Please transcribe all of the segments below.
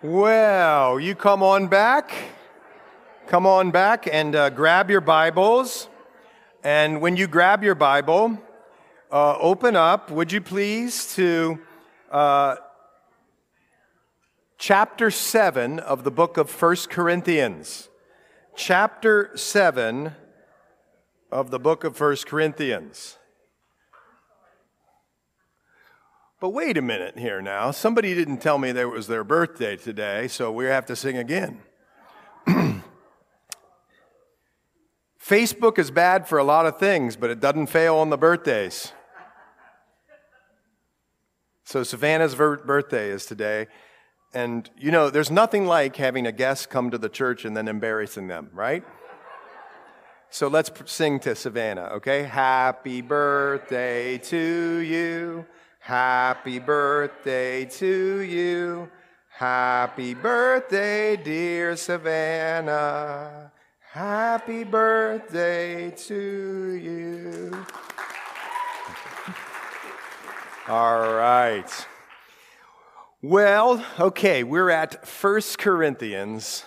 Well, you come on back. Come on back and uh, grab your Bibles. And when you grab your Bible, uh, open up, would you please, to uh, chapter 7 of the book of First Corinthians. Chapter 7 of the book of First Corinthians. But wait a minute here now. Somebody didn't tell me that it was their birthday today, so we have to sing again. Facebook is bad for a lot of things, but it doesn't fail on the birthdays. So Savannah's birthday is today. And you know, there's nothing like having a guest come to the church and then embarrassing them, right? So let's sing to Savannah, okay? Happy birthday to you. Happy birthday to you. Happy birthday, dear Savannah. Happy birthday to you. All right. Well, okay, we're at 1 Corinthians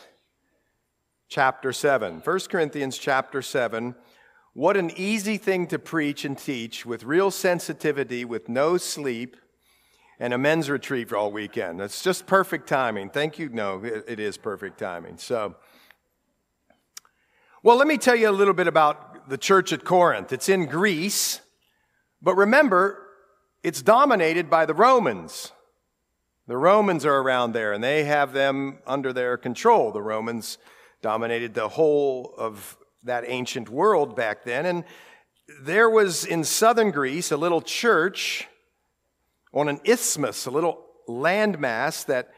chapter 7. 1 Corinthians chapter 7. What an easy thing to preach and teach with real sensitivity, with no sleep, and a men's retreat for all weekend. That's just perfect timing. Thank you. No, it is perfect timing. So, well, let me tell you a little bit about the church at Corinth. It's in Greece, but remember, it's dominated by the Romans. The Romans are around there, and they have them under their control. The Romans dominated the whole of that ancient world back then. And there was in southern Greece a little church on an isthmus, a little landmass that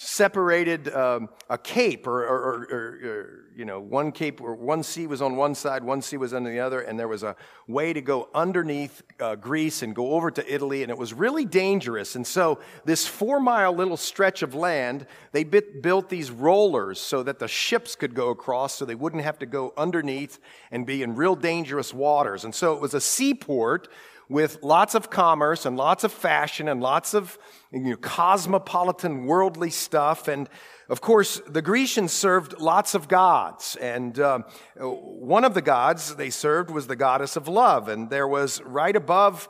separated um, a cape or, or, or, or, you know one cape or one sea was on one side one sea was on the other and there was a way to go underneath uh, greece and go over to italy and it was really dangerous. And so this four mile little stretch of land they bit, built these rollers so that the ships could go across so they wouldn't have to go underneath and be in real dangerous waters. And so it was a seaport with lots of commerce and lots of fashion and lots of you know, cosmopolitan worldly stuff. And of course, the Grecians served lots of gods. And uh, one of the gods they served was the goddess of love. And there was right above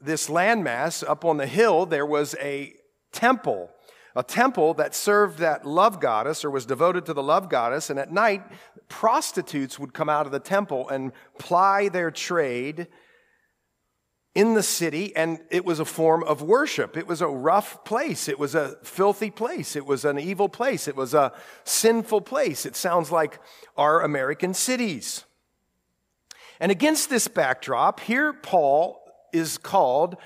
this landmass, up on the hill, there was a temple a temple that served that love goddess or was devoted to the love goddess. And at night, prostitutes would come out of the temple and ply their trade in the city, and it was a form of worship. It was a rough place. It was a filthy place. It was an evil place. It was a sinful place. It sounds like our American cities. And against this backdrop, here Paul is called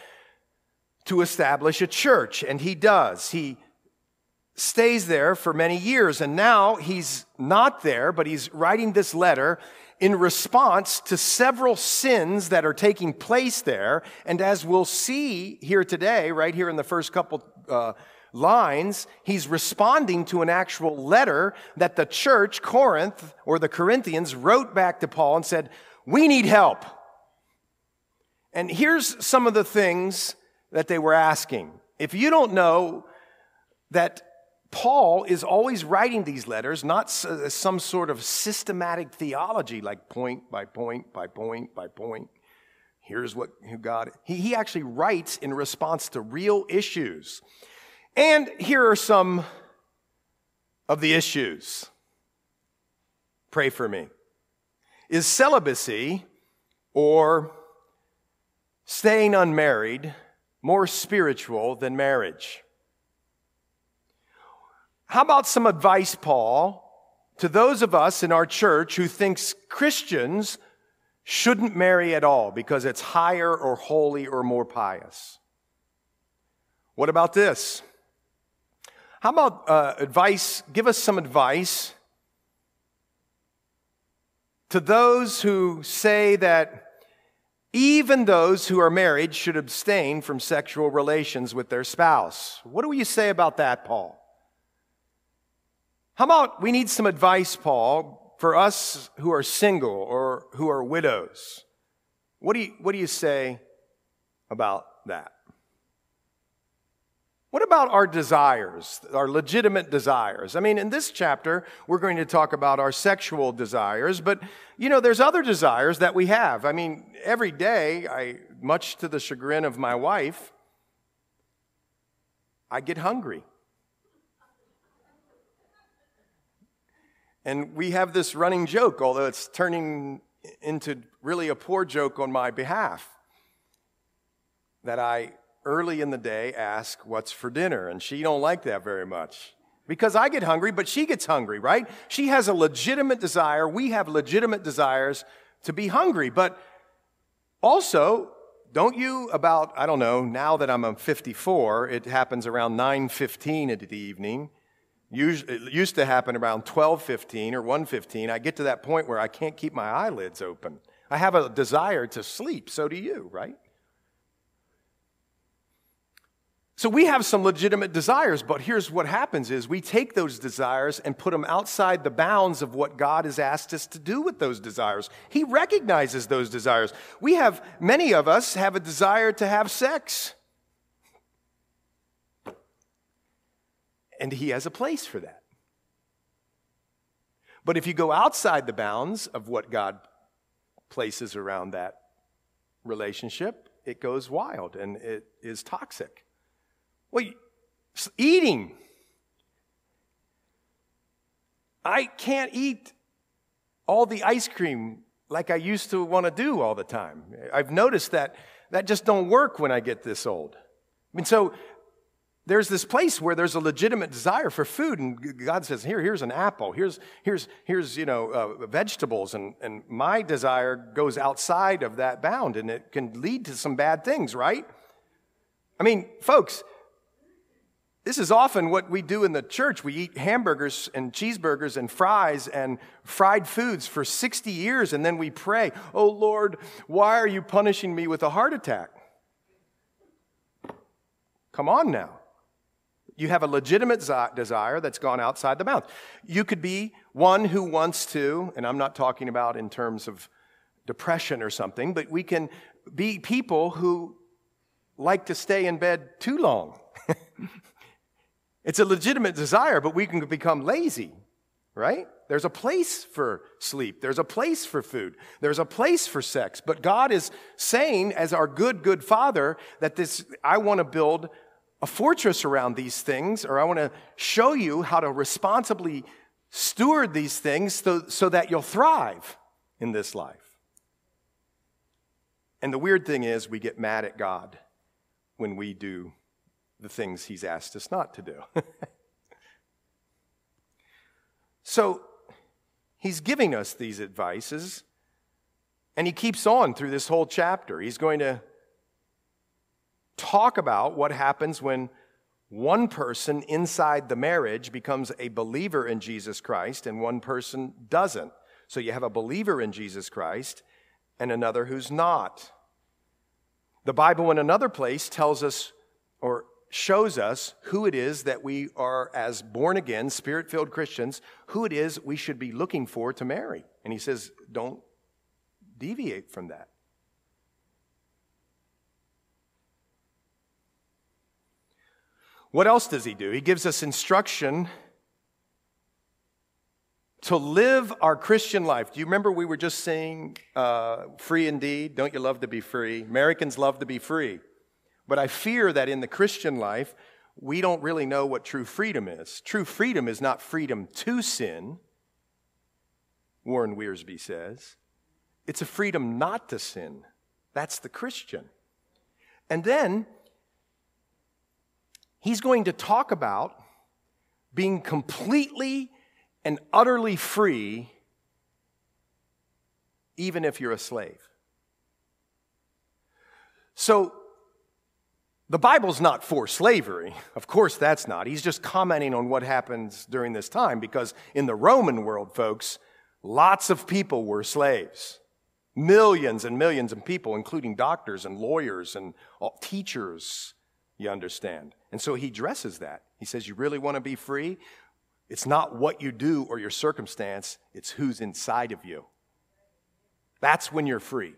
to establish a church, and he does. He stays there for many years, and now he's not there, but he's writing this letter in response to several sins that are taking place there. And as we'll see here today, right here in the first couple uh, lines, he's responding to an actual letter that the church, Corinth, or the Corinthians, wrote back to Paul and said, We need help. And here's some of the things that they were asking. If you don't know that Paul is always writing these letters, not uh, some sort of systematic theology, like point by point by point by point. Here's what God. He, he actually writes in response to real issues. And here are some of the issues. Pray for me. Is celibacy or staying unmarried more spiritual than marriage? How about some advice, Paul, to those of us in our church who thinks Christians shouldn't marry at all because it's higher or holy or more pious? What about this? How about uh, advice? Give us some advice to those who say that even those who are married should abstain from sexual relations with their spouse. What do you say about that, Paul? How about we need some advice, Paul, for us who are single or who are widows? What do you, what do you say about that? What about our desires, our legitimate desires? I mean, in this chapter, we're going to talk about our sexual desires, but you know, there's other desires that we have. I mean, every day, I, much to the chagrin of my wife, I get hungry. And we have this running joke, although it's turning into really a poor joke on my behalf, that I early in the day ask what's for dinner, and she don't like that very much. Because I get hungry, but she gets hungry, right? She has a legitimate desire. We have legitimate desires to be hungry. But also, don't you about, I don't know, now that I'm 54, it happens around 9.15 in the evening. It used to happen around 12.15 or 1.15. I get to that point where I can't keep my eyelids open. I have a desire to sleep. So do you, right? So we have some legitimate desires, but here's what happens is we take those desires and put them outside the bounds of what God has asked us to do with those desires. He recognizes those desires. We have many of us have a desire to have sex. And he has a place for that. But if you go outside the bounds of what God places around that relationship, it goes wild and it is toxic. Well, eating. I can't eat all the ice cream like I used to want to do all the time. I've noticed that that just don't work when I get this old. I mean, so there's this place where there's a legitimate desire for food, and God says, "Here, here's an apple. Here's, here's, here's, you know, uh, vegetables." And and my desire goes outside of that bound, and it can lead to some bad things, right? I mean, folks, this is often what we do in the church. We eat hamburgers and cheeseburgers and fries and fried foods for 60 years, and then we pray, Oh Lord, why are you punishing me with a heart attack? Come on now. You have a legitimate desire that's gone outside the bounds. You could be one who wants to, and I'm not talking about in terms of depression or something, but we can be people who like to stay in bed too long. It's a legitimate desire, but we can become lazy, right? There's a place for sleep. There's a place for food. There's a place for sex. But God is saying, as our good, good Father, that this, I want to build a fortress around these things, or I want to show you how to responsibly steward these things so, so that you'll thrive in this life. And the weird thing is, we get mad at God when we do the things he's asked us not to do. so he's giving us these advices, and he keeps on through this whole chapter. He's going to talk about what happens when one person inside the marriage becomes a believer in Jesus Christ and one person doesn't. So you have a believer in Jesus Christ and another who's not. The Bible, in another place, tells us or shows us who it is that we are, as born again, spirit filled Christians, who it is we should be looking for to marry. And he says, don't deviate from that. What else does he do? He gives us instruction to live our Christian life. Do you remember we were just saying, uh, free indeed? Don't you love to be free? Americans love to be free. But I fear that in the Christian life, we don't really know what true freedom is. True freedom is not freedom to sin, Warren Wiersbe says. It's a freedom not to sin. That's the Christian. And then he's going to talk about being completely and utterly free, even if you're a slave. So, the Bible's not for slavery. Of course, that's not. He's just commenting on what happens during this time because in the Roman world, folks, lots of people were slaves. Millions and millions of people, including doctors and lawyers and teachers, you understand. And so he dresses that. He says, You really want to be free? It's not what you do or your circumstance, it's who's inside of you. That's when you're free.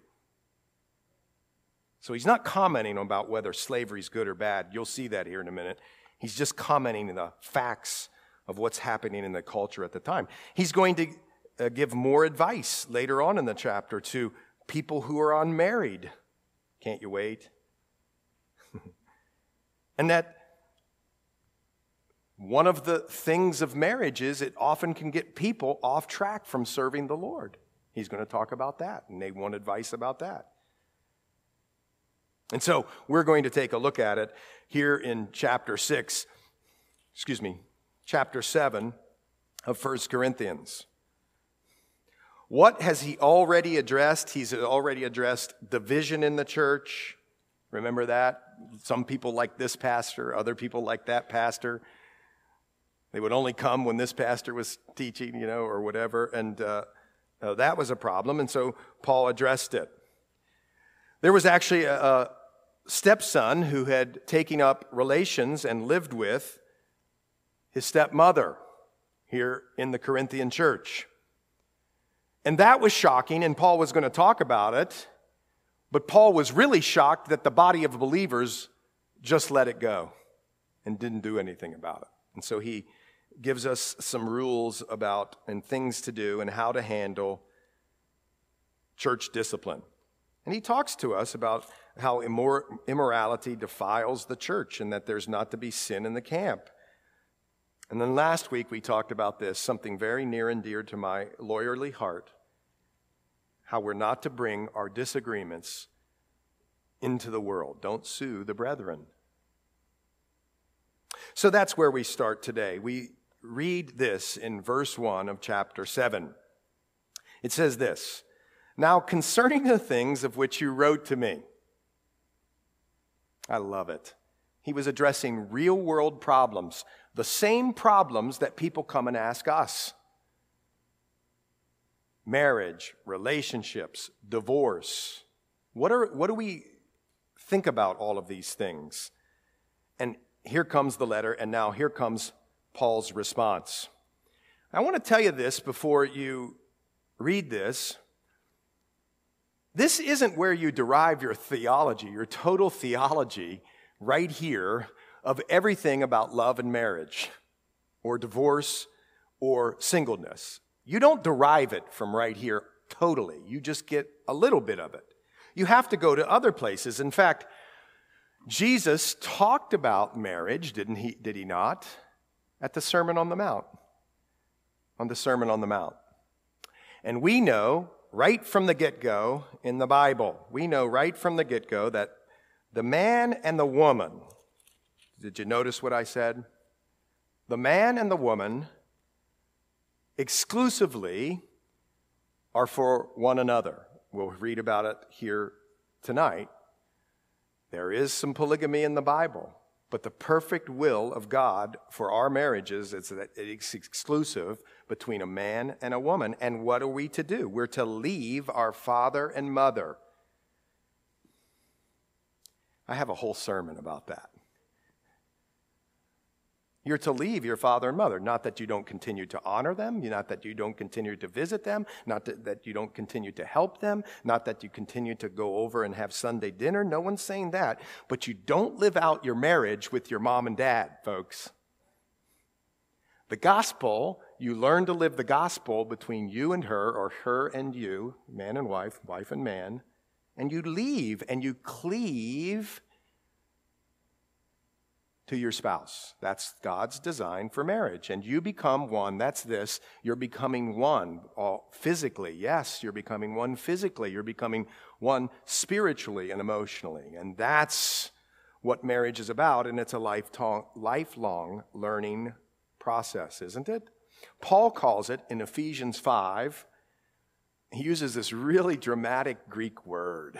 So he's not commenting about whether slavery is good or bad. You'll see that here in a minute. He's just commenting on the facts of what's happening in the culture at the time. He's going to uh, give more advice later on in the chapter to people who are unmarried. Can't you wait? And that one of the things of marriage is it often can get people off track from serving the Lord. He's going to talk about that, and they want advice about that. And so we're going to take a look at it here in chapter 6, excuse me, chapter 7 of 1 Corinthians. What has he already addressed? He's already addressed division in the church. Remember that? Some people like this pastor, other people like that pastor. They would only come when this pastor was teaching, you know, or whatever. And uh, uh, that was a problem. And so Paul addressed it. There was actually a, a stepson who had taken up relations and lived with his stepmother here in the Corinthian church. And that was shocking, and Paul was going to talk about it. But Paul was really shocked that the body of believers just let it go and didn't do anything about it. And so he gives us some rules about and things to do and how to handle church discipline. And he talks to us about how immor- immorality defiles the church and that there's not to be sin in the camp. And then last week we talked about this, something very near and dear to my lawyerly heart how we're not to bring our disagreements into the world. Don't sue the brethren. So that's where we start today. We read this in verse 1 of chapter 7. It says this Now concerning the things of which you wrote to me, I love it. He was addressing real world problems, the same problems that people come and ask us marriage, relationships, divorce. What, are, what do we think about all of these things? And here comes the letter, and now here comes Paul's response. I want to tell you this before you read this. This isn't where you derive your theology, your total theology, right here, of everything about love and marriage, or divorce, or singleness. You don't derive it from right here totally. You just get a little bit of it. You have to go to other places. In fact, Jesus talked about marriage, didn't he? Did he not? At the Sermon on the Mount. On the Sermon on the Mount. And we know right from the get go in the Bible, we know right from the get go that the man and the woman, did you notice what I said? The man and the woman exclusively are for one another. We'll read about it here tonight. There is some polygamy in the Bible, but the perfect will of God for our marriages is that it's exclusive between a man and a woman. And what are we to do? We're to leave our father and mother. I have a whole sermon about that. You're to leave your father and mother. Not that you don't continue to honor them, not that you don't continue to visit them, not that you don't continue to help them, not that you continue to go over and have Sunday dinner. No one's saying that. But you don't live out your marriage with your mom and dad, folks. The gospel, you learn to live the gospel between you and her, or her and you, man and wife, wife and man, and you leave and you cleave to your spouse. That's God's design for marriage. And you become one. That's this. You're becoming one all physically. Yes, you're becoming one physically. You're becoming one spiritually and emotionally. And that's what marriage is about. And it's a lifelong learning process, isn't it? Paul calls it in Ephesians 5. He uses this really dramatic Greek word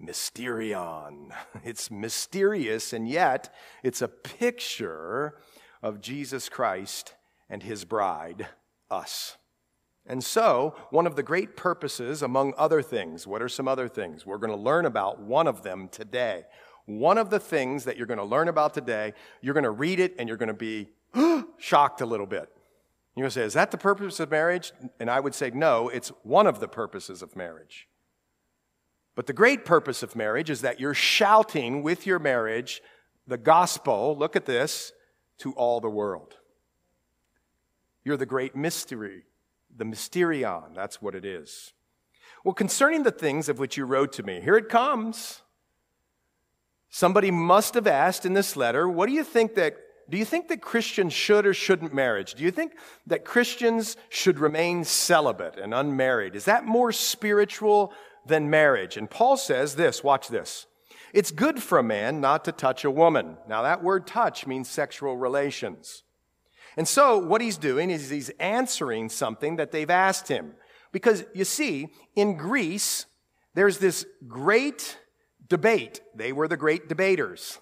mysterion. It's mysterious, and yet it's a picture of Jesus Christ and his bride, us. And so, one of the great purposes, among other things, what are some other things? We're going to learn about one of them today. One of the things that you're going to learn about today, you're going to read it and you're going to be shocked a little bit. You're going to say, Is that the purpose of marriage? And I would say, No, it's one of the purposes of marriage. But the great purpose of marriage is that you're shouting with your marriage the gospel, look at this, to all the world. You're the great mystery, the mysterion, that's what it is. Well, concerning the things of which you wrote to me, here it comes. Somebody must have asked in this letter, what do you think that do you think that Christians should or shouldn't marriage? Do you think that Christians should remain celibate and unmarried? Is that more spiritual than marriage? And Paul says this, watch this. It's good for a man not to touch a woman. Now that word touch means sexual relations. And so what he's doing is he's answering something that they've asked him. Because you see, in Greece, there's this great debate. They were the great debaters.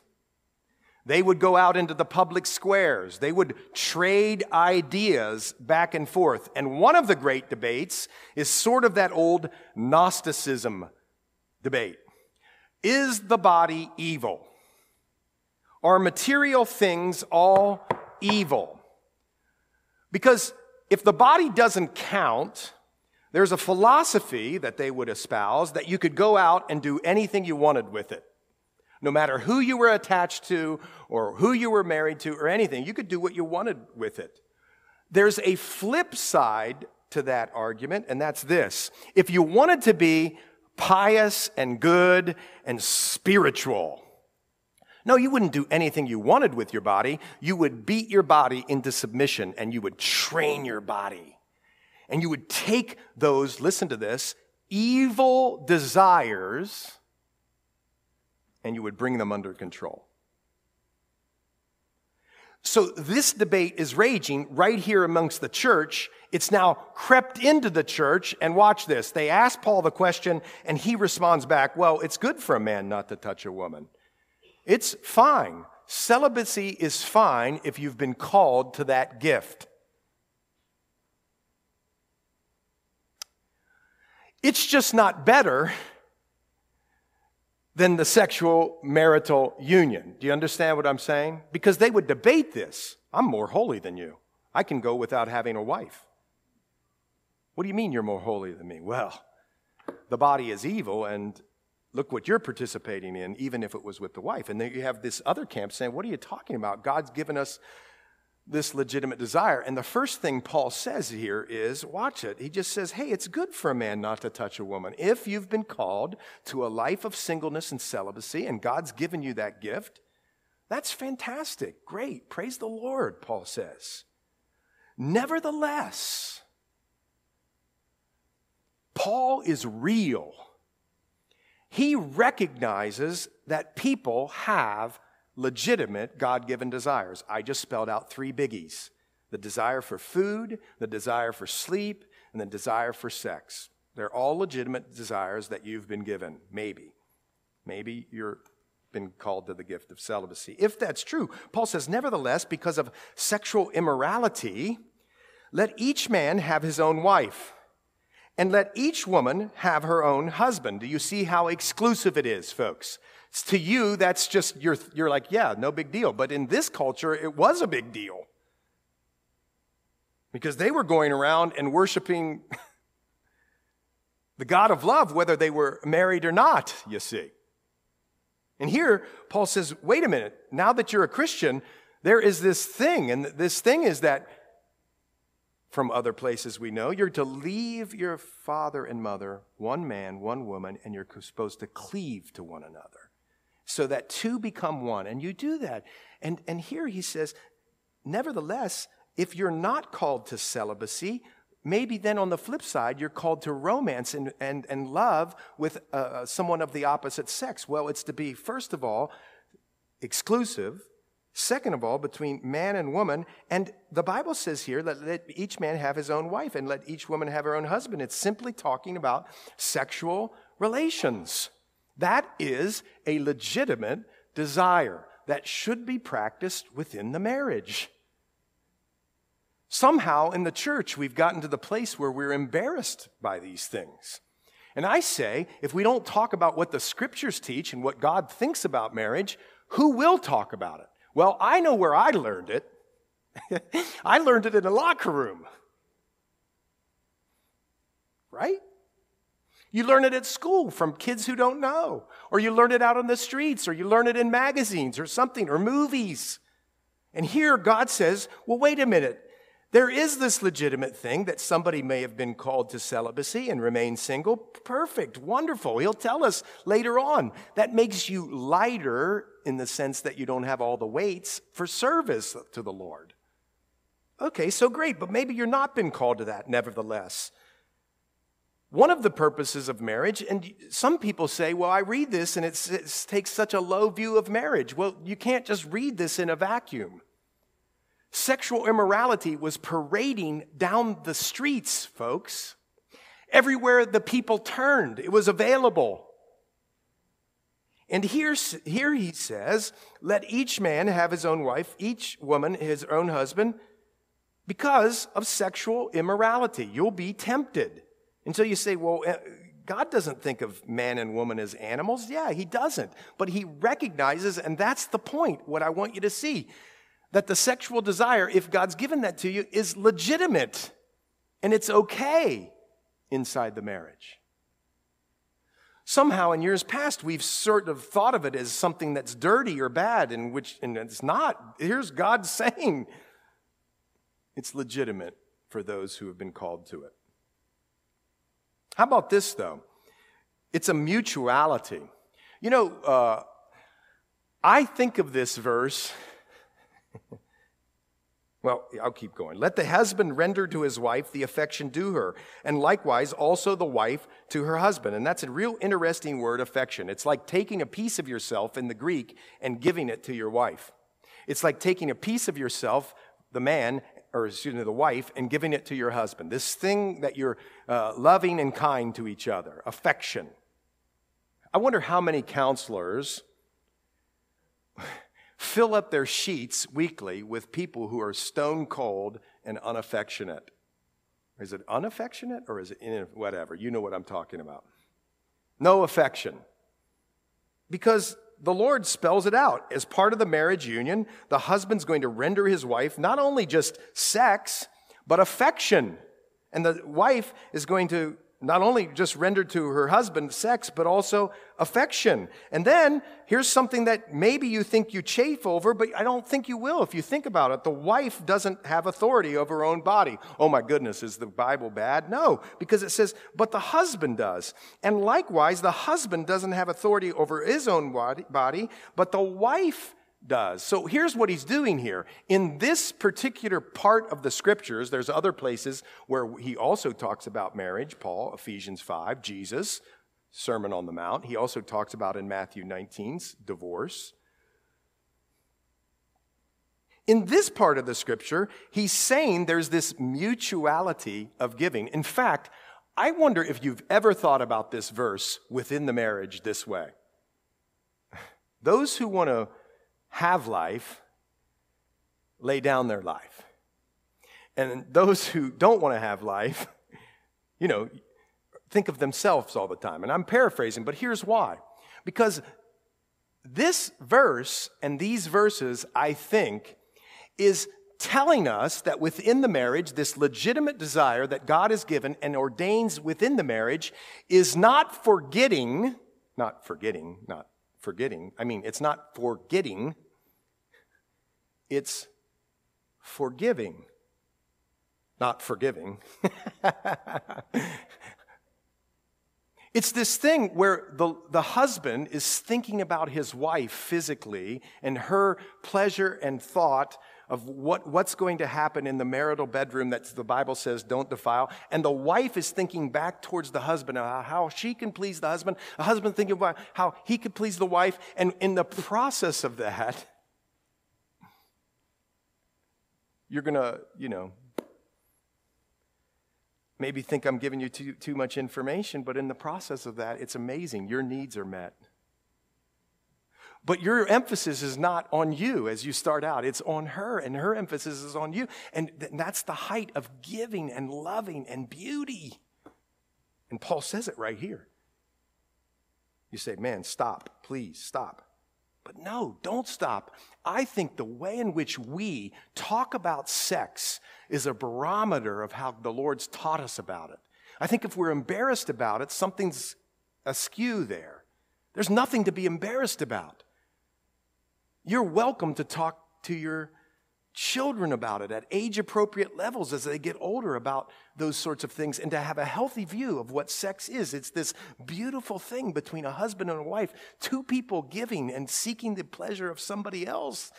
They would go out into the public squares. They would trade ideas back and forth. And one of the great debates is sort of that old Gnosticism debate. Is the body evil? Are material things all evil? Because if the body doesn't count, there's a philosophy that they would espouse that you could go out and do anything you wanted with it. No matter who you were attached to or who you were married to or anything, you could do what you wanted with it. There's a flip side to that argument, and that's this. If you wanted to be pious and good and spiritual, no, you wouldn't do anything you wanted with your body. You would beat your body into submission and you would train your body and you would take those, listen to this, evil desires and you would bring them under control. So this debate is raging right here amongst the church. It's now crept into the church, and watch this. They ask Paul the question, and he responds back, Well, it's good for a man not to touch a woman. It's fine. Celibacy is fine if you've been called to that gift. It's just not better than the sexual marital union. Do you understand what I'm saying? Because they would debate this. I'm more holy than you. I can go without having a wife. What do you mean you're more holy than me? Well, the body is evil, and look what you're participating in, even if it was with the wife. And then you have this other camp saying, What are you talking about? God's given us this legitimate desire. And the first thing Paul says here is watch it. He just says, hey, it's good for a man not to touch a woman. If you've been called to a life of singleness and celibacy, and God's given you that gift, that's fantastic. Great. Praise the Lord, Paul says. Nevertheless, Paul is real. He recognizes that people have legitimate God given desires. I just spelled out three biggies the desire for food, the desire for sleep, and the desire for sex. They're all legitimate desires that you've been given, maybe. Maybe you're been called to the gift of celibacy. If that's true, Paul says, nevertheless, because of sexual immorality, let each man have his own wife, and let each woman have her own husband. Do you see how exclusive it is, folks? To you, that's just, you're, you're like, yeah, no big deal. But in this culture, it was a big deal. Because they were going around and worshiping the God of love, whether they were married or not, you see. And here, Paul says, wait a minute, now that you're a Christian, there is this thing, and this thing is that from other places we know, you're to leave your father and mother, one man, one woman, and you're supposed to cleave to one another so that two become one. And you do that. And, and here he says, nevertheless, if you're not called to celibacy, maybe then on the flip side, you're called to romance and, and, and love with uh, uh, someone of the opposite sex. Well, it's to be, first of all, exclusive. Second of all, between man and woman. And the Bible says here, let, let each man have his own wife and let each woman have her own husband. It's simply talking about sexual relations. That is a legitimate desire that should be practiced within the marriage. Somehow in the church, we've gotten to the place where we're embarrassed by these things. And I say, if we don't talk about what the scriptures teach and what God thinks about marriage, who will talk about it? Well, I know where I learned it. I learned it in a locker room. Right? You learn it at school from kids who don't know, or you learn it out on the streets, or you learn it in magazines or something, or movies. And here God says, well, wait a minute. There is this legitimate thing that somebody may have been called to celibacy and remain single. Perfect, wonderful. He'll tell us later on. That makes you lighter in the sense that you don't have all the weights for service to the Lord. Okay, so great, but maybe you're not been called to that nevertheless. One of the purposes of marriage, and some people say, well, I read this and it takes such a low view of marriage. Well, you can't just read this in a vacuum. Sexual immorality was parading down the streets, folks. Everywhere the people turned, it was available. And here, here he says, let each man have his own wife, each woman his own husband, because of sexual immorality. You'll be tempted. And so you say, well, eh, God doesn't think of man and woman as animals. Yeah, he doesn't. But he recognizes, and that's the point, what I want you to see, that the sexual desire, if God's given that to you, is legitimate and it's okay inside the marriage. Somehow in years past, we've sort of thought of it as something that's dirty or bad, and which and it's not. Here's God saying it's legitimate for those who have been called to it. How about this, though? It's a mutuality. You know, uh, I think of this verse. well, I'll keep going. Let the husband render to his wife the affection due her, and likewise also the wife to her husband. And that's a real interesting word, affection. It's like taking a piece of yourself in the Greek and giving it to your wife. It's like taking a piece of yourself, the man, or excuse me, the wife, and giving it to your husband. This thing that you're uh, loving and kind to each other, affection. I wonder how many counselors fill up their sheets weekly with people who are stone cold and unaffectionate. Is it unaffectionate or is it in, whatever? You know what I'm talking about. No affection. Because the Lord spells it out. As part of the marriage union, the husband's going to render his wife not only just sex, but affection. And the wife is going to not only just render to her husband sex, but also affection. And then here's something that maybe you think you chafe over, but I don't think you will if you think about it. The wife doesn't have authority over her own body. Oh my goodness, is the Bible bad? No, because it says, but the husband does. And likewise, the husband doesn't have authority over his own body, but the wife does. So here's what he's doing here. In this particular part of the scriptures, there's other places where he also talks about marriage. Paul, Ephesians 5, Jesus, Sermon on the Mount. He also talks about in Matthew 19's divorce. In this part of the scripture, he's saying there's this mutuality of giving. In fact, I wonder if you've ever thought about this verse within the marriage this way. Those who want to have life lay down their life. And those who don't want to have life, you know, think of themselves all the time. And I'm paraphrasing, but here's why. Because this verse and these verses, I think, is telling us that within the marriage, this legitimate desire that God has given and ordains within the marriage is not forgetting, not forgetting, not forgetting. I mean, it's not forgetting, it's forgiving, not forgiving. it's this thing where the, the husband is thinking about his wife physically and her pleasure and thought of what, what's going to happen in the marital bedroom that the Bible says don't defile. And the wife is thinking back towards the husband, how she can please the husband. The husband thinking about how he could please the wife. And in the process of that, you're going to, you know, maybe think I'm giving you too, too much information, but in the process of that, it's amazing. Your needs are met. But your emphasis is not on you as you start out, it's on her, and her emphasis is on you. And that's the height of giving and loving and beauty. And Paul says it right here. You say, man, stop, please stop. But no, don't stop. I think the way in which we talk about sex is a barometer of how the Lord's taught us about it. I think if we're embarrassed about it, something's askew there. There's nothing to be embarrassed about. You're welcome to talk to your children about it at age appropriate levels as they get older about those sorts of things and to have a healthy view of what sex is. It's this beautiful thing between a husband and a wife, two people giving and seeking the pleasure of somebody else.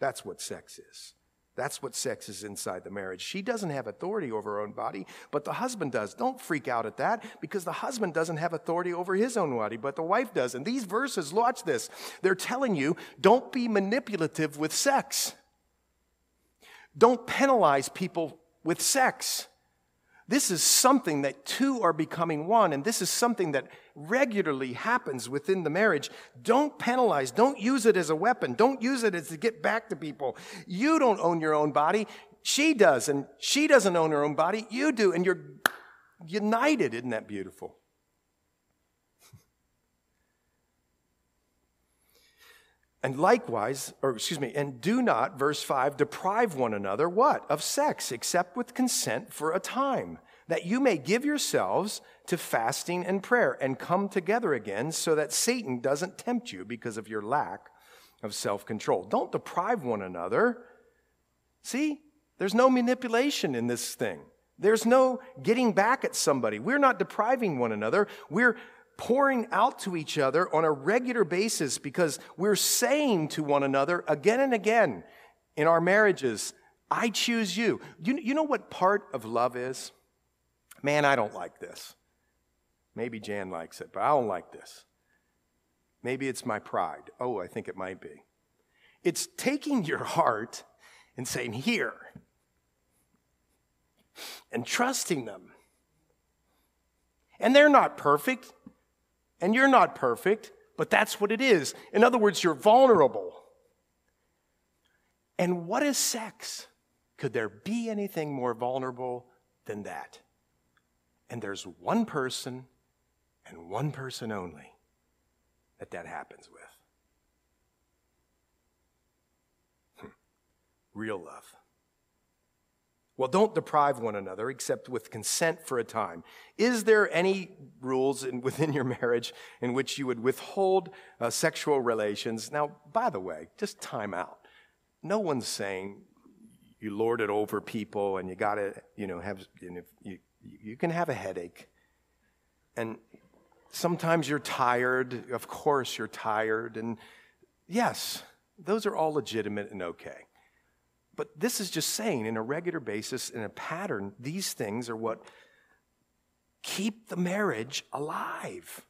That's what sex is. That's what sex is inside the marriage. She doesn't have authority over her own body, but the husband does. Don't freak out at that because the husband doesn't have authority over his own body, but the wife does. And these verses, watch this. They're telling you don't be manipulative with sex. Don't penalize people with sex. This is something that two are becoming one, and this is something that regularly happens within the marriage. Don't penalize. Don't use it as a weapon. Don't use it as to get back to people. You don't own your own body. She does, and she doesn't own her own body. You do, and you're united. Isn't that beautiful? And likewise, or excuse me, and do not, verse 5, deprive one another what? Of sex, except with consent for a time, that you may give yourselves to fasting and prayer and come together again so that Satan doesn't tempt you because of your lack of self control. Don't deprive one another. See, there's no manipulation in this thing. There's no getting back at somebody. We're not depriving one another. We're pouring out to each other on a regular basis because we're saying to one another again and again in our marriages, I choose you. You, you know what part of love is? Man, I don't like this. Maybe Jan likes it, but I don't like this. Maybe it's my pride. Oh, I think it might be. It's taking your heart and saying, Here, and trusting them. And they're not perfect. And you're not perfect, but that's what it is. In other words, you're vulnerable. And what is sex? Could there be anything more vulnerable than that? And there's one person and one person only that that happens with. Hmm. Real love. Well, don't deprive one another except with consent for a time. Is there any rules in, within your marriage in which you would withhold uh, sexual relations? Now, by the way, just time out. No one's saying you lord it over people and you got to, you know, have, you, know, you, you can have a headache. And sometimes you're tired. Of course, you're tired. And yes, those are all legitimate and okay. But this is just saying, in a regular basis, in a pattern, these things are what keep the marriage alive.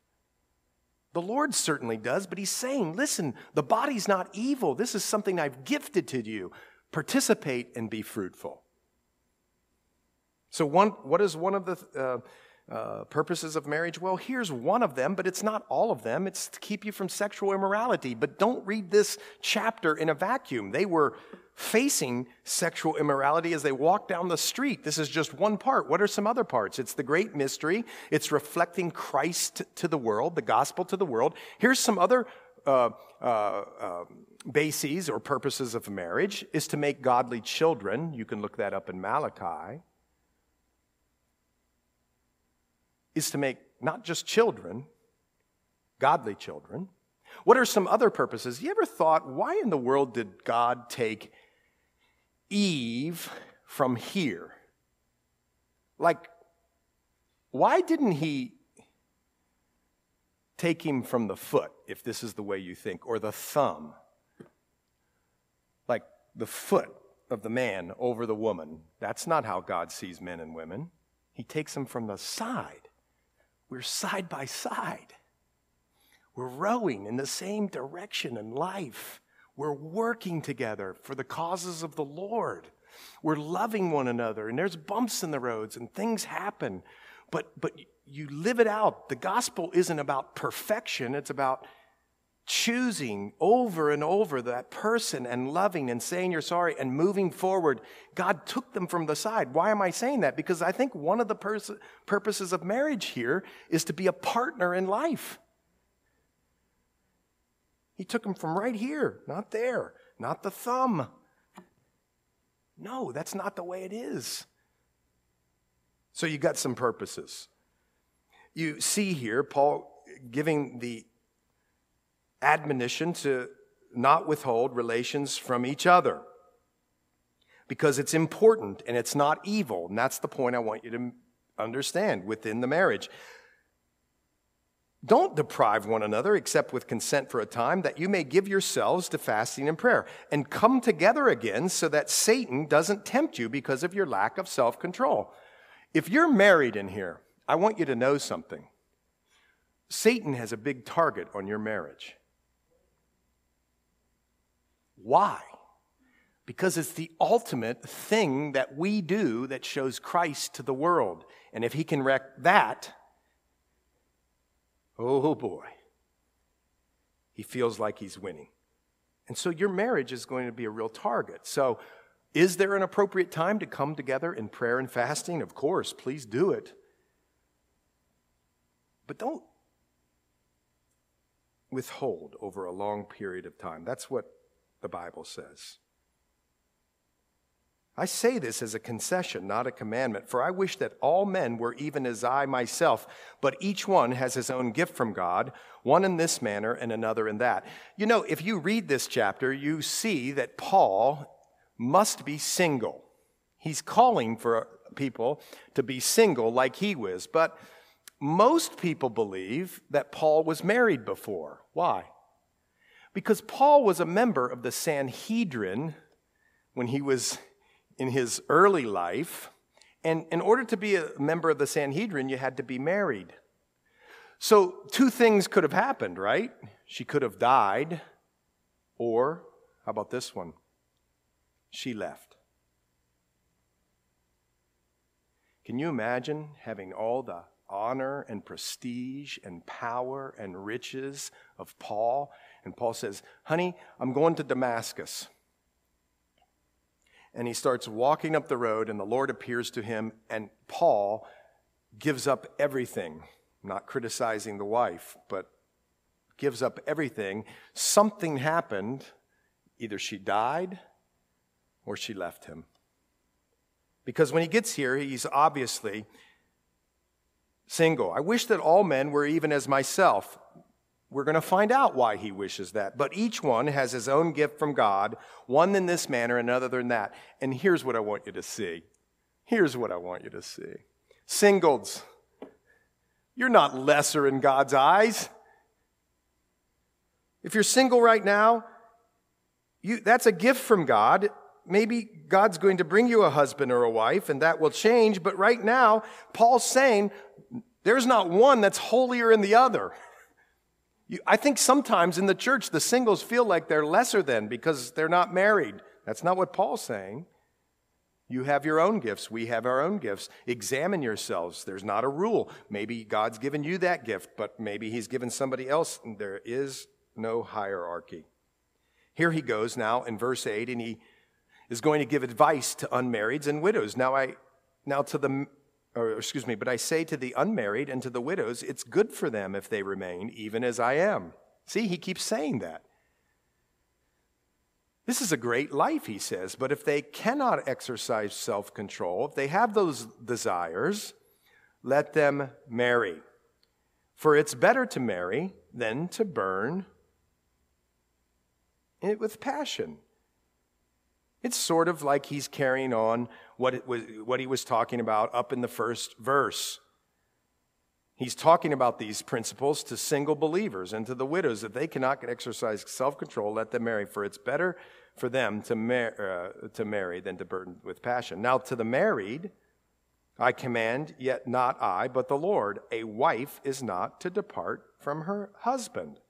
The Lord certainly does, but He's saying, listen, the body's not evil. This is something I've gifted to you. Participate and be fruitful. So, one, what is one of the uh, uh, purposes of marriage? Well, here's one of them, but it's not all of them. It's to keep you from sexual immorality. But don't read this chapter in a vacuum. They were facing sexual immorality as they walk down the street. This is just one part. What are some other parts? It's the great mystery, it's reflecting Christ to the world, the gospel to the world. Here's some other. Uh, uh, uh, bases or purposes of marriage is to make godly children. You can look that up in Malachi. Is to make not just children, godly children. What are some other purposes? You ever thought, why in the world did God take Eve from here. Like, why didn't he take him from the foot, if this is the way you think, or the thumb? Like the foot of the man over the woman. That's not how God sees men and women. He takes them from the side. We're side by side. We're rowing in the same direction in life. We're working together for the causes of the Lord. We're loving one another, and there's bumps in the roads, and things happen. But, but you live it out. The gospel isn't about perfection, it's about choosing over and over that person and loving and saying you're sorry and moving forward. God took them from the side. Why am I saying that? Because I think one of the pers- purposes of marriage here is to be a partner in life. He took them from right here, not there, not the thumb. No, that's not the way it is. So you got some purposes. You see here Paul giving the admonition to not withhold relations from each other because it's important and it's not evil. And that's the point I want you to understand within the marriage. Don't deprive one another except with consent for a time, that you may give yourselves to fasting and prayer, and come together again so that Satan doesn't tempt you because of your lack of self control. If you're married in here, I want you to know something. Satan has a big target on your marriage. Why? Because it's the ultimate thing that we do that shows Christ to the world. And if he can wreck that, oh boy, he feels like he's winning. And so your marriage is going to be a real target. So, is there an appropriate time to come together in prayer and fasting? Of course, please do it. But don't withhold over a long period of time. That's what the Bible says. I say this as a concession, not a commandment, for I wish that all men were even as I myself, but each one has his own gift from God, one in this manner and another in that. You know, if you read this chapter, you see that Paul must be single. He's calling for people to be single like he was, but most people believe that Paul was married before. Why? Because Paul was a member of the Sanhedrin when he was in his early life. And in order to be a member of the Sanhedrin, you had to be married. So, two things could have happened, right? She could have died, or, how about this one? She left. Can you imagine having all the honor and prestige and power and riches of Paul and Paul says, Honey, I'm going to Damascus. And he starts walking up the road, and the Lord appears to him, and Paul gives up everything, not criticizing the wife, but gives up everything. Something happened. Either she died or she left him. Because when he gets here, he's obviously single. I wish that all men were even as myself. We're going to find out why he wishes that. But each one has his own gift from God, one in this manner, another than that. And here's what I want you to see. Here's what I want you to see. Singles, you're not lesser in God's eyes. If you're single right now, you, that's a gift from God. Maybe God's going to bring you a husband or a wife, and that will change. But right now, Paul's saying there's not one that's holier than the other. You, I think sometimes in the church, the singles feel like they're lesser than because they're not married. That's not what Paul's saying. You have your own gifts. We have our own gifts. Examine yourselves. There's not a rule. Maybe God's given you that gift, but maybe He's given somebody else. There is no hierarchy. Here he goes now in verse 8, and he is going to give advice to unmarrieds and widows. Now, I, now to the or excuse me, but I say to the unmarried and to the widows, it's good for them if they remain, even as I am. See, he keeps saying that. This is a great life, he says, but if they cannot exercise self control, if they have those desires, let them marry. For it's better to marry than to burn it with passion. It's sort of like he's carrying on what, was, what he was talking about up in the first verse. He's talking about these principles to single believers and to the widows that they cannot exercise self control, let them marry, for it's better for them to, mar- uh, to marry than to burden with passion. Now, to the married, I command, yet not I, but the Lord, a wife is not to depart from her husband.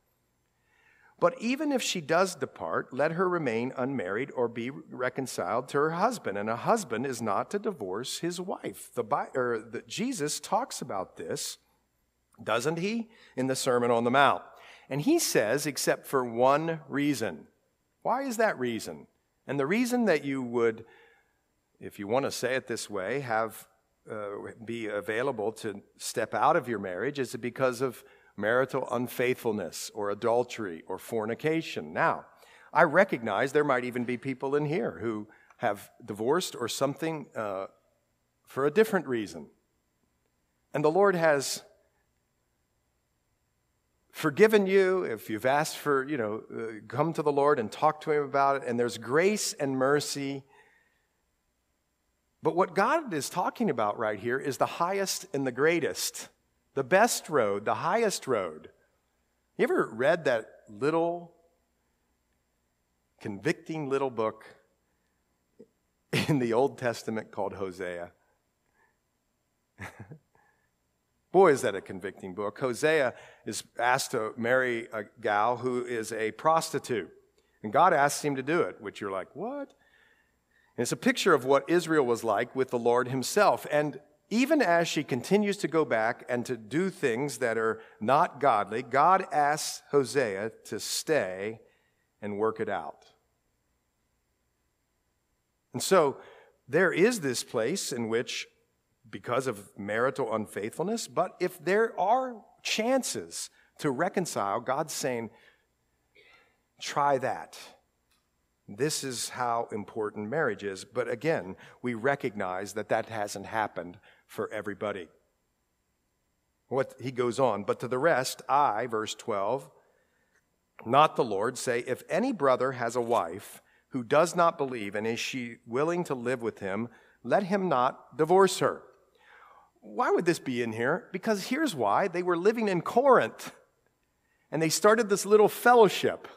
But even if she does depart, let her remain unmarried or be reconciled to her husband. And a husband is not to divorce his wife. The, or the, Jesus talks about this, doesn't he, in the Sermon on the Mount? And he says, except for one reason. Why is that reason? And the reason that you would, if you want to say it this way, have uh, be available to step out of your marriage is because of marital unfaithfulness or adultery or fornication. Now, I recognize there might even be people in here who have divorced or something uh, for a different reason. and the Lord has forgiven you, if you've asked for, you know, uh, come to the Lord and talk to Him about it, and there's grace and mercy. But what God is talking about right here is the highest and the greatest, the best road, the highest road. You ever read that little, convicting little book in the Old Testament called Hosea? Boy, is that a convicting book. Hosea is asked to marry a gal who is a prostitute. And God asks him to do it, which you're like, what? And it's a picture of what Israel was like with the Lord himself. And even as she continues to go back and to do things that are not godly, God asks Hosea to stay and work it out. And so there is this place in which because of marital unfaithfulness. But if there are chances to reconcile, God's saying, try that. This is how important marriage is. But again, we recognize that that hasn't happened for everybody. What he goes on, but to the rest, I, verse 12, not the Lord, say, if any brother has a wife who does not believe and is she willing to live with him, let him not divorce her. Why would this be in here? Because here's why they were living in Corinth and they started this little fellowship.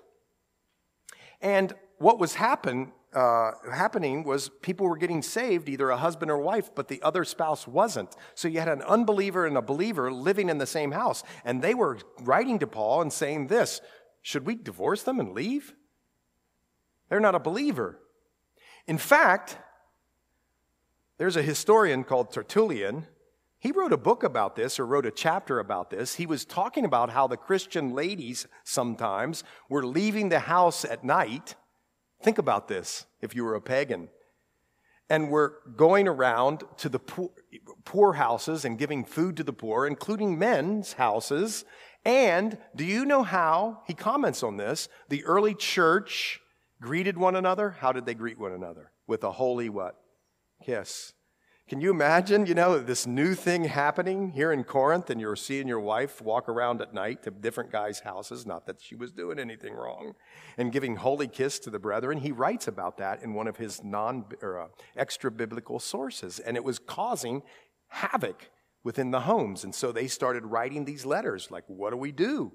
And what was happen, uh, happening was people were getting saved, either a husband or wife, but the other spouse wasn't. So you had an unbeliever and a believer living in the same house. And they were writing to Paul and saying this Should we divorce them and leave? They're not a believer. In fact, there's a historian called Tertullian he wrote a book about this or wrote a chapter about this. He was talking about how the Christian ladies sometimes were leaving the house at night. Think about this if you were a pagan. And were going around to the poor, poor houses and giving food to the poor, including men's houses. And do you know how, he comments on this, the early church greeted one another? How did they greet one another? With a holy what? Kiss. Can you imagine, you know, this new thing happening here in Corinth and you're seeing your wife walk around at night to different guys' houses, not that she was doing anything wrong, and giving holy kiss to the brethren? He writes about that in one of his non or uh, extra biblical sources, and it was causing havoc within the homes. And so they started writing these letters like, what do we do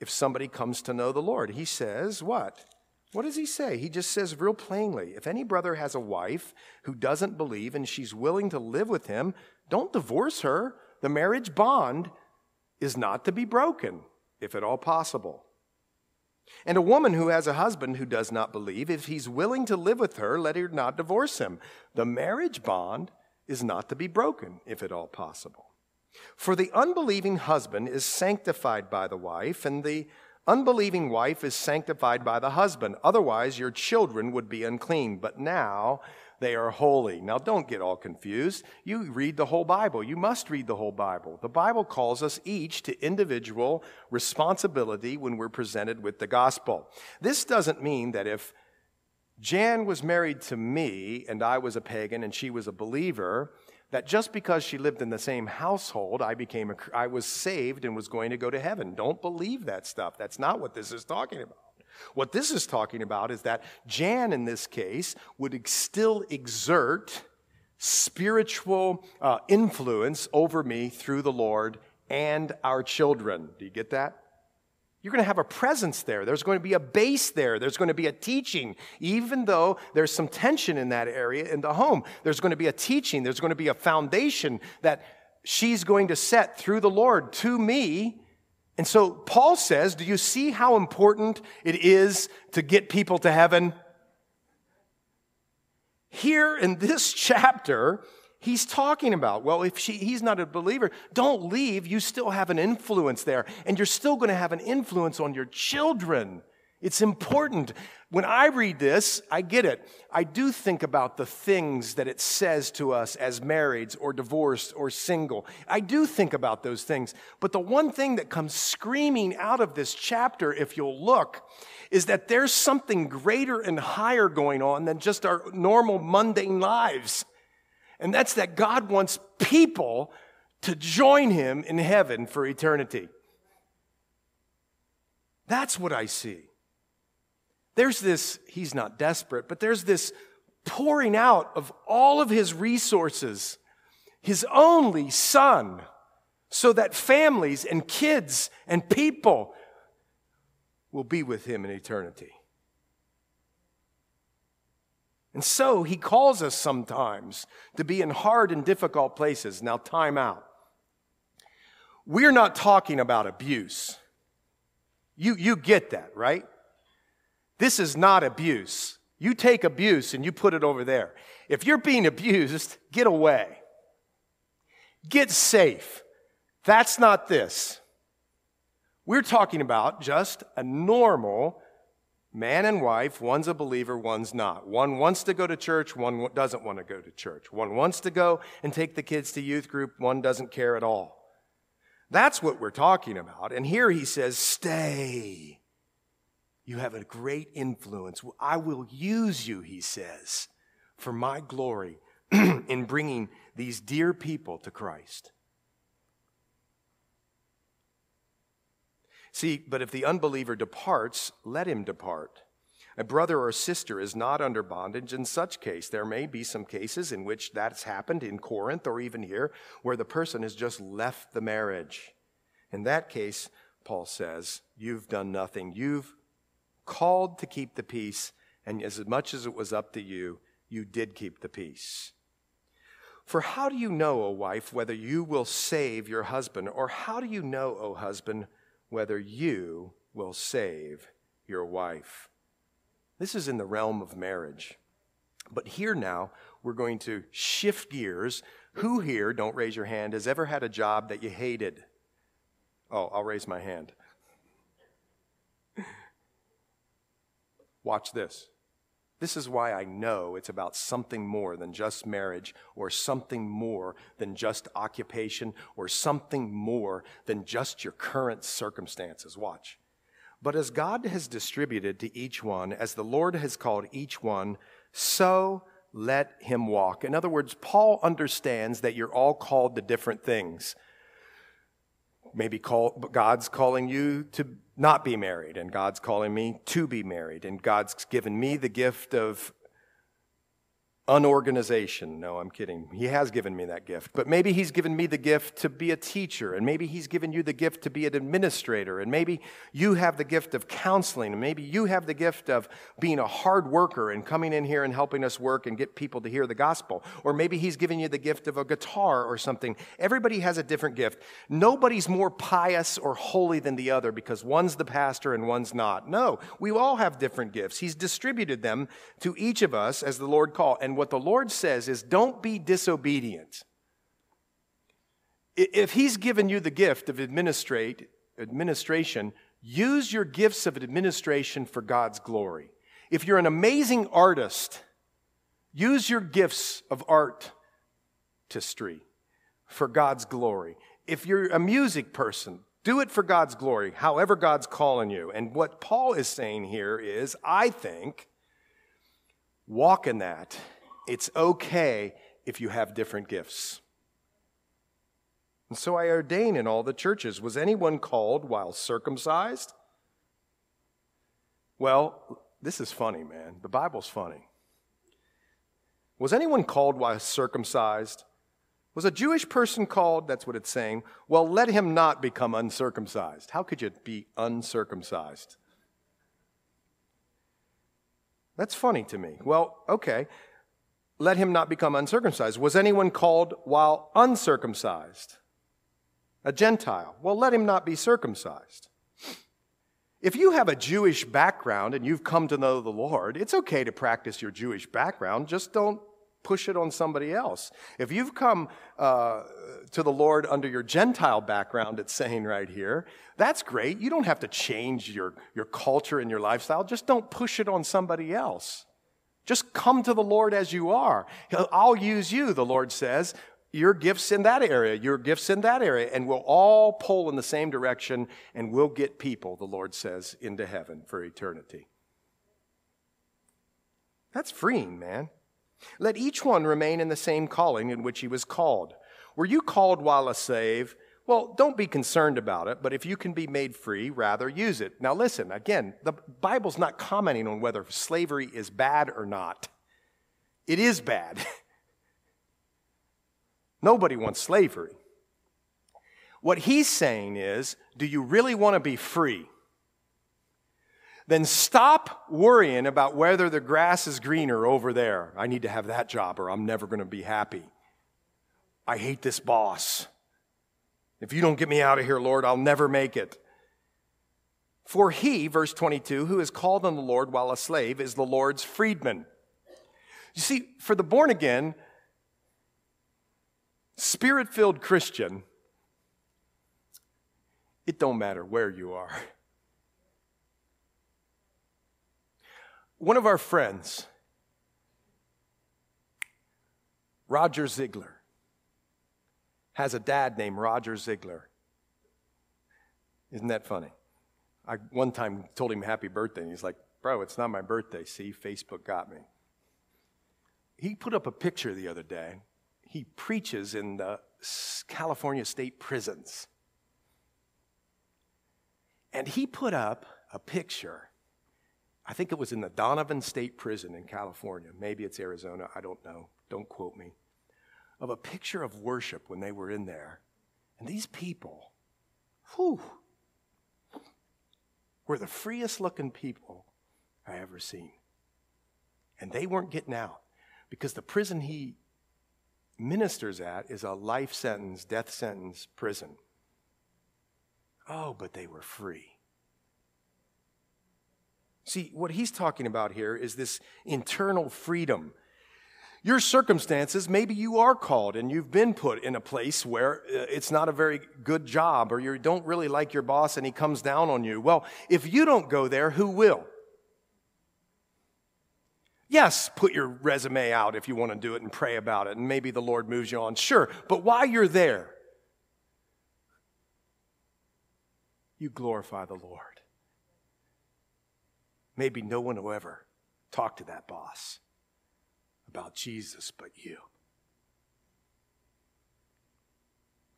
if somebody comes to know the Lord? He says, what? What does he say? He just says real plainly if any brother has a wife who doesn't believe and she's willing to live with him, don't divorce her. The marriage bond is not to be broken, if at all possible. And a woman who has a husband who does not believe, if he's willing to live with her, let her not divorce him. The marriage bond is not to be broken, if at all possible. For the unbelieving husband is sanctified by the wife, and the Unbelieving wife is sanctified by the husband. Otherwise, your children would be unclean. But now they are holy. Now, don't get all confused. You read the whole Bible. You must read the whole Bible. The Bible calls us each to individual responsibility when we're presented with the gospel. This doesn't mean that if Jan was married to me and I was a pagan and she was a believer, that just because she lived in the same household, I became a, I was saved and was going to go to heaven. Don't believe that stuff. That's not what this is talking about. What this is talking about is that Jan, in this case, would still exert spiritual uh, influence over me through the Lord and our children. Do you get that? You're going to have a presence there. There's going to be a base there. There's going to be a teaching. Even though there's some tension in that area in the home, there's going to be a teaching. There's going to be a foundation that she's going to set through the Lord to me. And so Paul says, Do you see how important it is to get people to heaven? Here in this chapter, he's talking about. Well, if she, he's not a believer, don't leave. You still have an influence there, and you're still going to have an influence on your children. It's important. When I read this, I get it. I do think about the things that it says to us as marrieds or divorced or single. I do think about those things. But the one thing that comes screaming out of this chapter, if you'll look, is that there's something greater and higher going on than just our normal mundane lives. And that's that God wants people to join him in heaven for eternity. That's what I see. There's this, he's not desperate, but there's this pouring out of all of his resources, his only son, so that families and kids and people will be with him in eternity. And so he calls us sometimes to be in hard and difficult places. Now, time out. We're not talking about abuse. You, you get that, right? This is not abuse. You take abuse and you put it over there. If you're being abused, get away. Get safe. That's not this. We're talking about just a normal man and wife. One's a believer, one's not. One wants to go to church, one doesn't want to go to church. One wants to go and take the kids to youth group, one doesn't care at all. That's what we're talking about. And here he says, Stay. You have a great influence. I will use you, he says, for my glory in bringing these dear people to Christ. See, but if the unbeliever departs, let him depart. A brother or sister is not under bondage. In such case, there may be some cases in which that's happened in Corinth or even here, where the person has just left the marriage. In that case, Paul says, you've done nothing. You've called to keep the peace, and as much as it was up to you, you did keep the peace. For how do you know, O wife, whether you will save your husband? Or how do you know, O husband, whether you will save your wife. This is in the realm of marriage. But here now, we're going to shift gears. Who here, don't raise your hand, has ever had a job that you hated? Oh, I'll raise my hand. Watch this. This is why I know it's about something more than just marriage or something more than just occupation or something more than just your current circumstances. Watch. But as God has distributed to each one, as the Lord has called each one, so let him walk. In other words, Paul understands that you're all called to different things. Maybe call, God's calling you to not be married, and God's calling me to be married, and God's given me the gift of unorganization. No, I'm kidding. He has given me that gift. But maybe He's given me the gift to be a teacher, and maybe He's given you the gift to be an administrator, and maybe you have the gift of counseling, and maybe you have the gift of being a hard worker and coming in here and helping us work and get people to hear the gospel. Or maybe He's given you the gift of a guitar or something. Everybody has a different gift. Nobody's more pious or holy than the other because one's the pastor and one's not. No, we all have different gifts. He's distributed them to each of us as the Lord called. And what the Lord says is don't be disobedient. If He's given you the gift of administrate, administration, use your gifts of administration for God's glory. If you're an amazing artist, use your gifts of artistry for God's glory. If you're a music person, do it for God's glory, however God's calling you. And what Paul is saying here is, I think, walk in that it's okay if you have different gifts. And so I ordain in all the churches. Was anyone called while circumcised? Well, this is funny, man. The Bible's funny. Was anyone called while circumcised? Was a Jewish person called? That's what it's saying. Well, let him not become uncircumcised. How could you be uncircumcised? That's funny to me. Well, okay let him not become uncircumcised. Was anyone called while uncircumcised? A Gentile. Well, let him not be circumcised. If you have a Jewish background and you've come to know the Lord, it's okay to practice your Jewish background. Just don't push it on somebody else. If you've come uh, to the Lord under your Gentile background, it's saying right here, that's great. You don't have to change your, your culture and your lifestyle. Just don't push it on somebody else. Just come to the Lord as you are. I'll use you, the Lord says. Your gifts in that area, your gifts in that area, and we'll all pull in the same direction and we'll get people, the Lord says, into heaven for eternity. That's freeing, man. Let each one remain in the same calling in which he was called. Were you called while a slave? Well, don't be concerned about it, but if you can be made free, rather use it. Now, listen, again, the Bible's not commenting on whether slavery is bad or not. It is bad. Nobody wants slavery. What he's saying is, do you really want to be free? Then stop worrying about whether the grass is greener over there. I need to have that job or I'm never going to be happy. I hate this boss. If you don't get me out of here, Lord, I'll never make it. For he, verse 22, who is called on the Lord while a slave is the Lord's freedman. You see, for the born again, spirit filled Christian, it don't matter where you are. One of our friends, Roger Ziegler, has a dad named Roger Ziegler. Isn't that funny? I one time told him happy birthday, and he's like, Bro, it's not my birthday. See, Facebook got me. He put up a picture the other day. He preaches in the California state prisons. And he put up a picture. I think it was in the Donovan State Prison in California. Maybe it's Arizona. I don't know. Don't quote me of a picture of worship when they were in there. And these people, whew, were the freest looking people I ever seen. And they weren't getting out because the prison he ministers at is a life sentence, death sentence prison. Oh, but they were free. See, what he's talking about here is this internal freedom your circumstances, maybe you are called and you've been put in a place where uh, it's not a very good job or you don't really like your boss and he comes down on you. Well, if you don't go there, who will? Yes, put your resume out if you want to do it and pray about it, and maybe the Lord moves you on. Sure, but while you're there, you glorify the Lord. Maybe no one will ever talk to that boss about Jesus but you.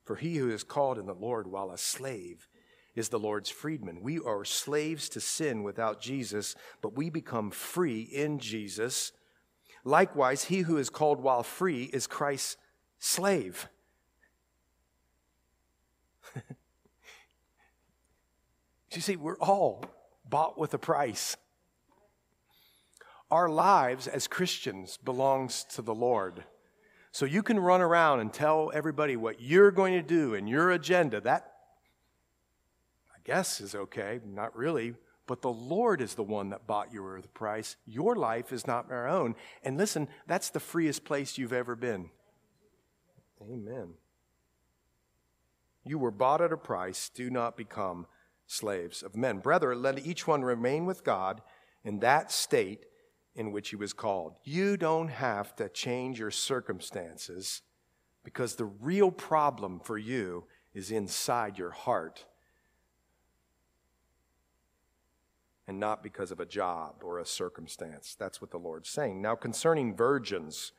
For he who is called in the Lord while a slave is the Lord's freedman. We are slaves to sin without Jesus, but we become free in Jesus. Likewise, he who is called while free is Christ's slave. you see, we're all bought with a price our lives as Christians belongs to the Lord. So you can run around and tell everybody what you're going to do and your agenda. That, I guess, is okay. Not really. But the Lord is the one that bought you with the price. Your life is not our own. And listen, that's the freest place you've ever been. Amen. You were bought at a price. Do not become slaves of men. Brethren, let each one remain with God in that state in which he was called. You don't have to change your circumstances because the real problem for you is inside your heart and not because of a job or a circumstance. That's what the Lord's saying. Now, concerning virgins,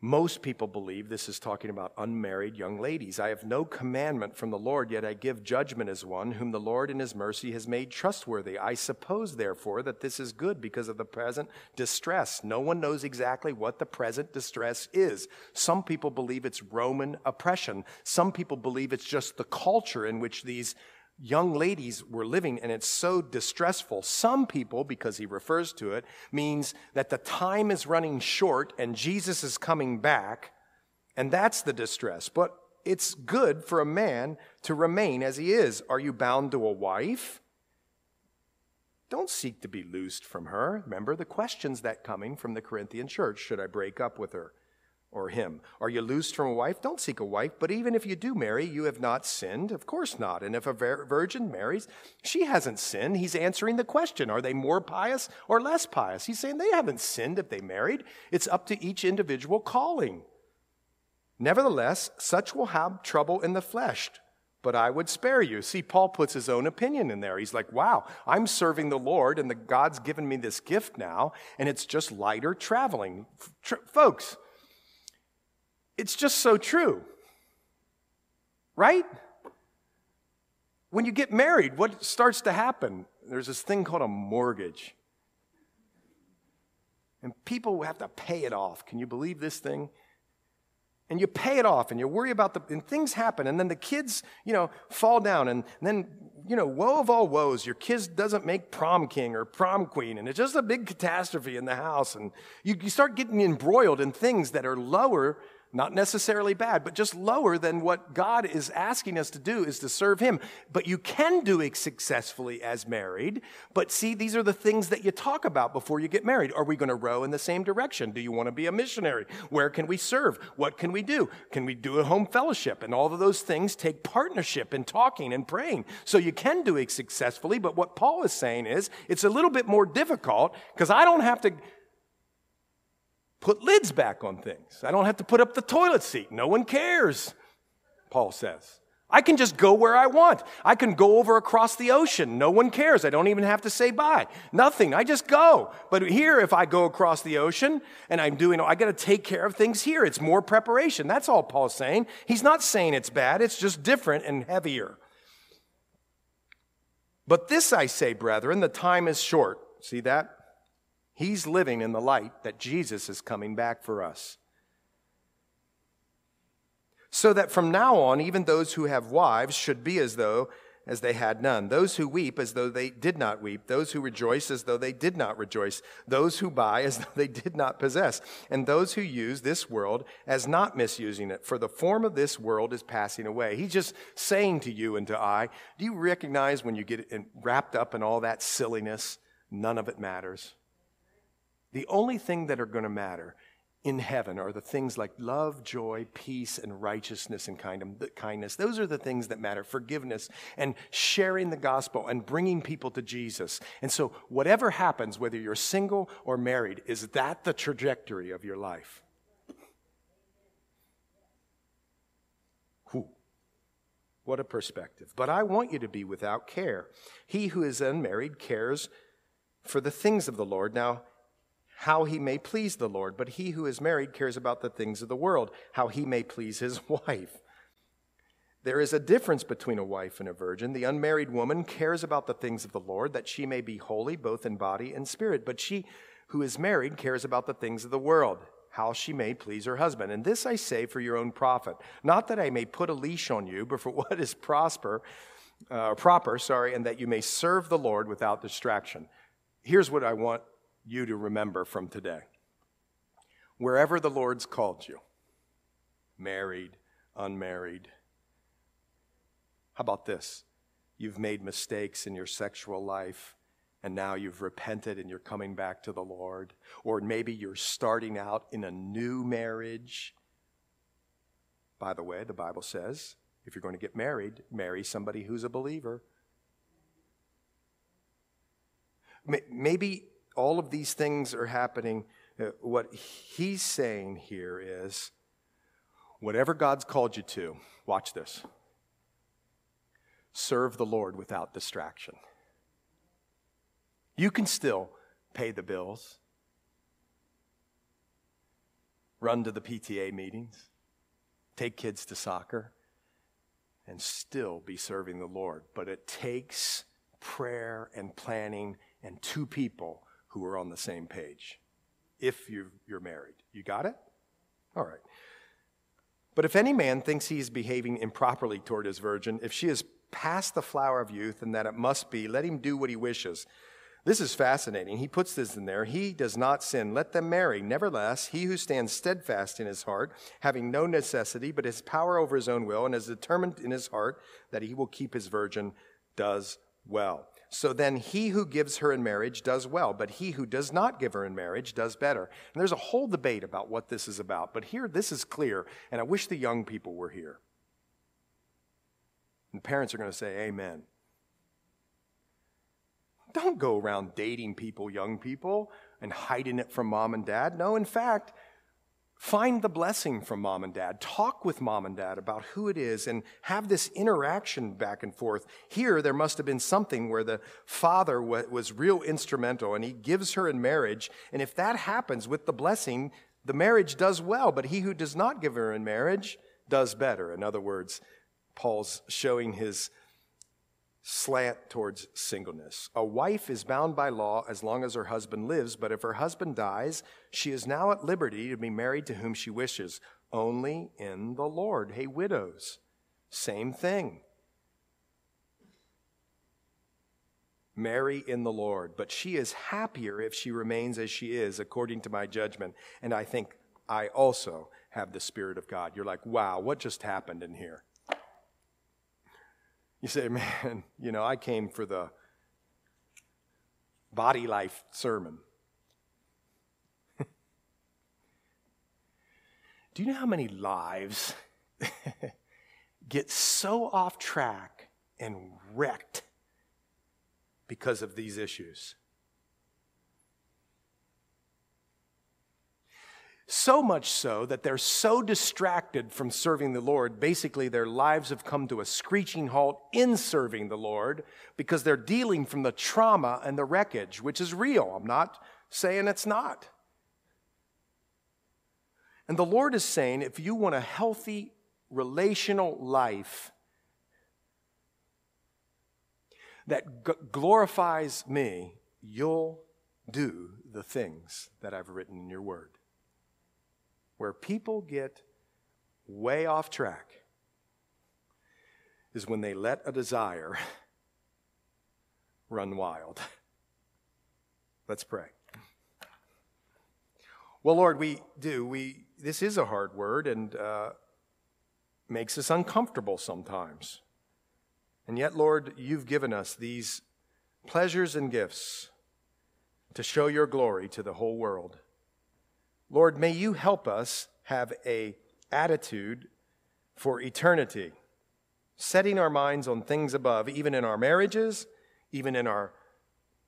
most people believe this is talking about unmarried young ladies. I have no commandment from the Lord, yet I give judgment as one whom the Lord in his mercy has made trustworthy. I suppose, therefore, that this is good because of the present distress. No one knows exactly what the present distress is. Some people believe it's Roman oppression. Some people believe it's just the culture in which these young ladies were living, and it's so distressful. Some people, because he refers to it, means that the time is running short and Jesus is coming back, and that's the distress. But it's good for a man to remain as he is. Are you bound to a wife? Don't seek to be loosed from her. Remember the questions that coming from the Corinthian church. Should I break up with her? Or him. Are you loosed from a wife? Don't seek a wife. But even if you do marry, you have not sinned. Of course not. And if a virgin marries, she hasn't sinned. He's answering the question Are they more pious or less pious? He's saying they haven't sinned if they married. It's up to each individual calling. Nevertheless, such will have trouble in the flesh. But I would spare you. See, Paul puts his own opinion in there. He's like, wow, I'm serving the Lord, and the God's given me this gift now, and it's just lighter traveling. Tr- folks, It's just so true. Right? When you get married, what starts to happen? There's this thing called a mortgage. And people have to pay it off. Can you believe this thing? And you pay it off and you worry about the, and things happen. And then the kids, you know, fall down. And, then, you know, woe of all woes, your kid doesn't make prom king or prom queen. And it's just a big catastrophe in the house. And you, you start getting embroiled in things that are lower not necessarily bad, but just lower than what God is asking us to do is to serve Him. But you can do it successfully as married. But see, these are the things that you talk about before you get married. Are we going to row in the same direction? Do you want to be a missionary? Where can we serve? What can we do? Can we do a home fellowship? And all of those things take partnership and talking and praying. So you can do it successfully. But what Paul is saying is it's a little bit more difficult because I don't have to put lids back on things. I don't have to put up the toilet seat. No one cares, Paul says. I can just go where I want. I can go over across the ocean. No one cares. I don't even have to say bye. Nothing. I just go. But here, if I go across the ocean and I'm doing, I got to take care of things here. It's more preparation. That's all Paul's saying. He's not saying it's bad, it's just different and heavier. But this I say, brethren, the time is short. See that? He's living in the light that Jesus is coming back for us. So that from now on, even those who have wives should be as though as they had none. Those who weep as though they did not weep. Those who rejoice as though they did not rejoice. Those who buy as though they did not possess. And those who use this world as not misusing it. For the form of this world is passing away. He's just saying to you and to I, do you recognize when you get wrapped up in all that silliness, none of it matters? The only thing that are going to matter in heaven are the things like love, joy, peace, and righteousness and kindness. Those are the things that matter. Forgiveness and sharing the gospel and bringing people to Jesus. And so, whatever happens, whether you're single or married, is that the trajectory of your life? Whew. What a perspective. But I want you to be without care. He who is unmarried cares for the things of the Lord. Now, how he may please the Lord, but he who is married cares about the things of the world, how he may please his wife. There is a difference between a wife and a virgin. The unmarried woman cares about the things of the Lord, that she may be holy both in body and spirit. But she who is married cares about the things of the world, how she may please her husband. And this I say for your own profit, not that I may put a leash on you, but for what is prosper, uh, proper, sorry, and that you may serve the Lord without distraction. Here's what I want you to remember from today. Wherever the Lord's called you, married, unmarried, how about this? You've made mistakes in your sexual life and now you've repented and you're coming back to the Lord. Or maybe you're starting out in a new marriage. By the way, the Bible says if you're going to get married, marry somebody who's a believer. Maybe all of these things are happening. Uh, what he's saying here is whatever God's called you to, watch this. Serve the Lord without distraction. You can still pay the bills, run to the PTA meetings, take kids to soccer, and still be serving the Lord. But it takes prayer and planning and two people who are on the same page if you, you're married. You got it? All right. But if any man thinks he is behaving improperly toward his virgin, if she is past the flower of youth and that it must be, let him do what he wishes. This is fascinating. He puts this in there. He does not sin. Let them marry. Nevertheless, he who stands steadfast in his heart, having no necessity, but his power over his own will, and is determined in his heart that he will keep his virgin, does well. So then he who gives her in marriage does well, but he who does not give her in marriage does better. And there's a whole debate about what this is about, but here this is clear, and I wish the young people were here. And parents are going to say, Amen. Don't go around dating people, young people, and hiding it from mom and dad. No, in fact, Find the blessing from mom and dad. Talk with mom and dad about who it is and have this interaction back and forth. Here, there must have been something where the father was real instrumental and he gives her in marriage. And if that happens with the blessing, the marriage does well, but he who does not give her in marriage does better. In other words, Paul's showing his slant towards singleness. A wife is bound by law as long as her husband lives, but if her husband dies, she is now at liberty to be married to whom she wishes, only in the Lord. Hey, widows, same thing. Marry in the Lord, but she is happier if she remains as she is, according to my judgment. And I think I also have the Spirit of God. You're like, wow, what just happened in here? You say, man, you know, I came for the body life sermon. Do you know how many lives get so off track and wrecked because of these issues. So much so that they're so distracted from serving the Lord, basically, their lives have come to a screeching halt in serving the Lord because they're dealing from the trauma and the wreckage, which is real. I'm not saying it's not. And the Lord is saying if you want a healthy relational life, that g- glorifies me, you'll do the things that I've written in your word. Where people get way off track is when they let a desire run wild. Let's pray. Well, Lord, we do. We this is a hard word and uh, makes us uncomfortable sometimes. And yet, Lord, you've given us these pleasures and gifts to show your glory to the whole world. Lord, may you help us have a attitude for eternity, setting our minds on things above, even in our marriages, even in our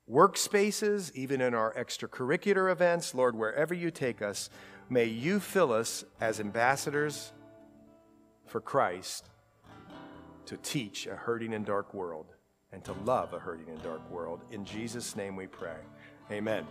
workspaces, even in our extracurricular events. Lord, wherever you take us, may you fill us as ambassadors for Christ to teach a hurting and dark world and to love a hurting and dark world. In Jesus' name we pray. Amen.